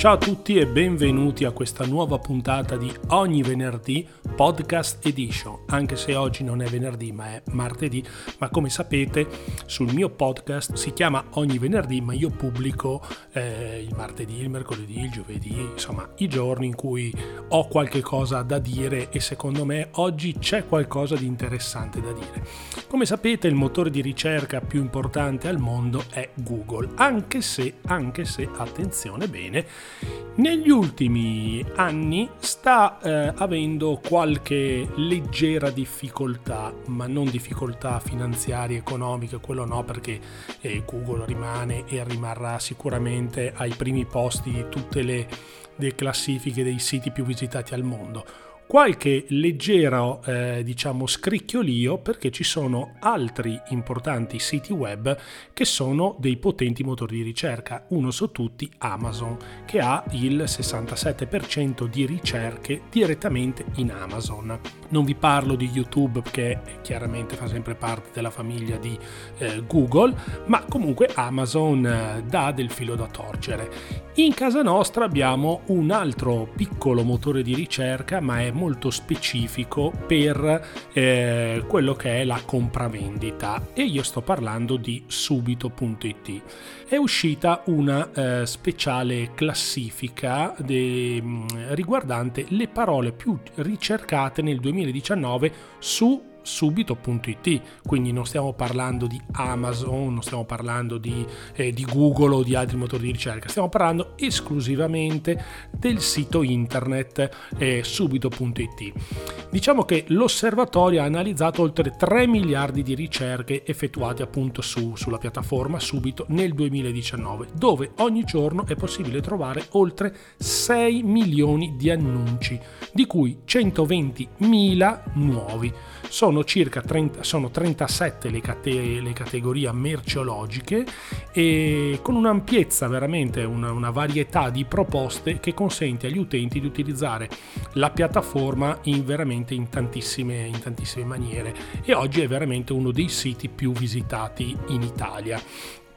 Ciao a tutti e benvenuti a questa nuova puntata di Ogni venerdì Podcast Edition, anche se oggi non è venerdì ma è martedì, ma come sapete sul mio podcast si chiama Ogni venerdì ma io pubblico eh, il martedì, il mercoledì, il giovedì, insomma i giorni in cui ho qualche cosa da dire e secondo me oggi c'è qualcosa di interessante da dire. Come sapete il motore di ricerca più importante al mondo è Google, anche se, anche se, attenzione bene, negli ultimi anni sta eh, avendo qualche leggera difficoltà, ma non difficoltà finanziarie, economiche, quello no perché eh, Google rimane e rimarrà sicuramente ai primi posti di tutte le, le classifiche dei siti più visitati al mondo qualche leggero eh, diciamo scricchiolio perché ci sono altri importanti siti web che sono dei potenti motori di ricerca. Uno su tutti Amazon che ha il 67% di ricerche direttamente in Amazon. Non vi parlo di YouTube che chiaramente fa sempre parte della famiglia di eh, Google ma comunque Amazon eh, dà del filo da torcere. In casa nostra abbiamo un altro piccolo motore di ricerca ma è molto specifico per eh, quello che è la compravendita e io sto parlando di subito.it. È uscita una eh, speciale classifica de, mm, riguardante le parole più ricercate nel 2019 su subito.it, quindi non stiamo parlando di Amazon, non stiamo parlando di, eh, di, Google o di altri motori di ricerca, stiamo parlando esclusivamente del sito internet eh, subito.it. Diciamo che l'osservatorio ha analizzato oltre 3 miliardi di ricerche effettuate appunto su, sulla piattaforma subito nel 2019, dove ogni giorno è possibile trovare oltre 6 milioni di annunci, di cui 120 mila nuovi. Sono circa 30, sono 37 le, cate, le categorie merceologiche e con un'ampiezza veramente, una, una varietà di proposte che consente agli utenti di utilizzare la piattaforma in veramente in tantissime, in tantissime maniere e oggi è veramente uno dei siti più visitati in Italia.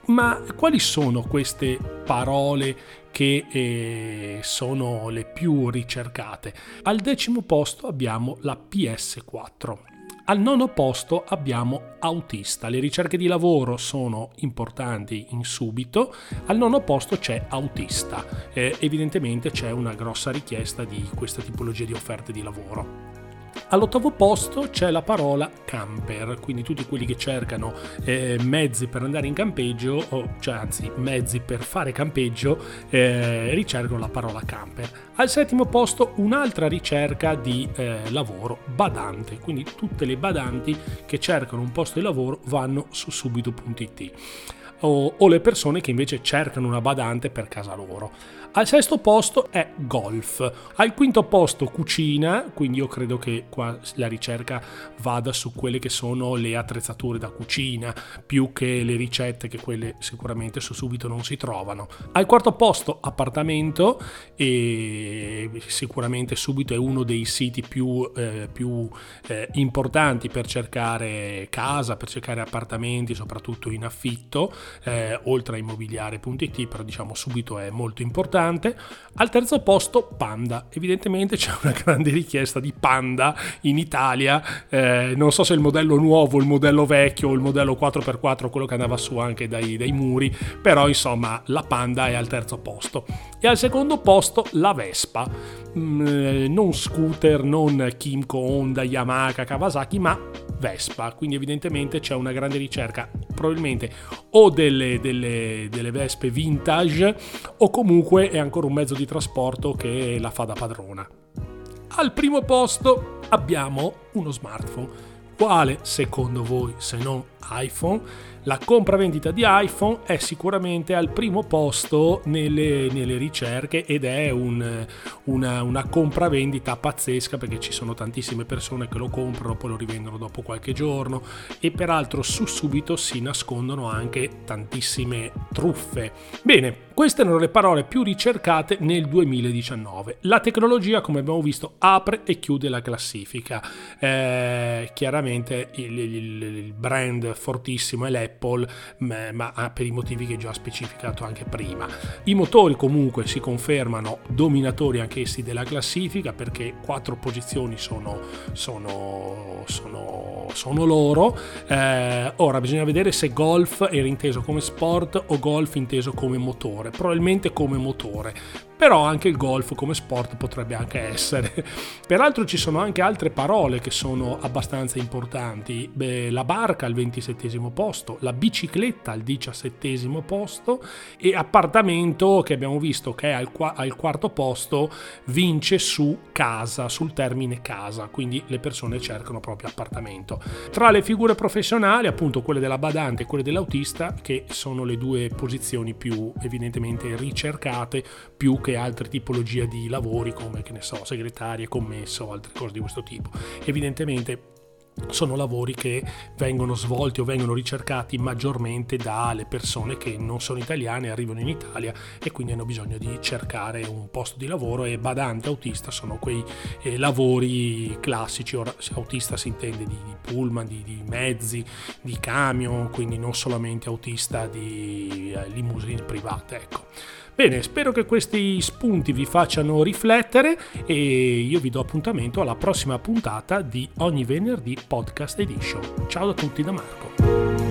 Ma quali sono queste parole che eh, sono le più ricercate? Al decimo posto abbiamo la PS4. Al nono posto abbiamo autista. Le ricerche di lavoro sono importanti in subito. Al nono posto c'è autista. Eh, evidentemente c'è una grossa richiesta di questa tipologia di offerte di lavoro. All'ottavo posto c'è la parola camper, quindi tutti quelli che cercano eh, mezzi per andare in campeggio, o cioè anzi mezzi per fare campeggio, eh, ricercano la parola camper. Al settimo posto un'altra ricerca di eh, lavoro, badante, quindi tutte le badanti che cercano un posto di lavoro vanno su subito.it o, o le persone che invece cercano una badante per casa loro. Al sesto posto è golf. Al quinto posto cucina, quindi io credo che qua la ricerca vada su quelle che sono le attrezzature da cucina, più che le ricette che quelle sicuramente su subito non si trovano. Al quarto posto appartamento e sicuramente subito è uno dei siti più, eh, più eh, importanti per cercare casa, per cercare appartamenti, soprattutto in affitto, eh, oltre a immobiliare.it, però diciamo subito è molto importante. Al terzo posto Panda, evidentemente c'è una grande richiesta di Panda in Italia, eh, non so se il modello nuovo, il modello vecchio il modello 4x4, quello che andava su anche dai, dai muri, però insomma la Panda è al terzo posto. E al secondo posto la Vespa, mm, eh, non scooter, non Kimco, Honda, Yamaha, Kawasaki, ma Vespa, quindi evidentemente c'è una grande ricerca probabilmente o delle, delle, delle Vespe vintage o comunque è ancora un mezzo di trasporto che la fa da padrona. Al primo posto abbiamo uno smartphone. Quale secondo voi, se non iPhone, la compravendita di iPhone è sicuramente al primo posto nelle, nelle ricerche ed è un, una, una compravendita pazzesca perché ci sono tantissime persone che lo comprano, poi lo rivendono dopo qualche giorno e peraltro su subito si nascondono anche tantissime truffe. Bene, queste erano le parole più ricercate nel 2019. La tecnologia, come abbiamo visto, apre e chiude la classifica. Eh, chiaramente il, il, il brand fortissimo è l'Apple, ma per i motivi che già specificato anche prima. I motori comunque si confermano dominatori anch'essi della classifica perché quattro posizioni sono, sono, sono, sono loro. Eh, ora bisogna vedere se golf era inteso come sport o golf inteso come motore, probabilmente come motore però anche il golf come sport potrebbe anche essere. Peraltro ci sono anche altre parole che sono abbastanza importanti, Beh, la barca al 27 posto, la bicicletta al 17 posto e appartamento che abbiamo visto che è al, qu- al quarto posto vince su casa, sul termine casa, quindi le persone cercano proprio appartamento. Tra le figure professionali appunto quelle della badante e quelle dell'autista che sono le due posizioni più evidentemente ricercate più che altre tipologie di lavori come, che ne so, segretarie, commesso, altre cose di questo tipo. Evidentemente sono lavori che vengono svolti o vengono ricercati maggiormente dalle persone che non sono italiane, arrivano in Italia e quindi hanno bisogno di cercare un posto di lavoro e badante autista sono quei eh, lavori classici, ora autista si intende di, di pullman, di, di, mezzi, di camion, quindi non solamente autista di eh, limousine private, ecco. Bene, spero che questi spunti vi facciano riflettere e io vi do appuntamento alla prossima puntata di Ogni Venerdì Podcast Edition. Ciao a tutti da Marco.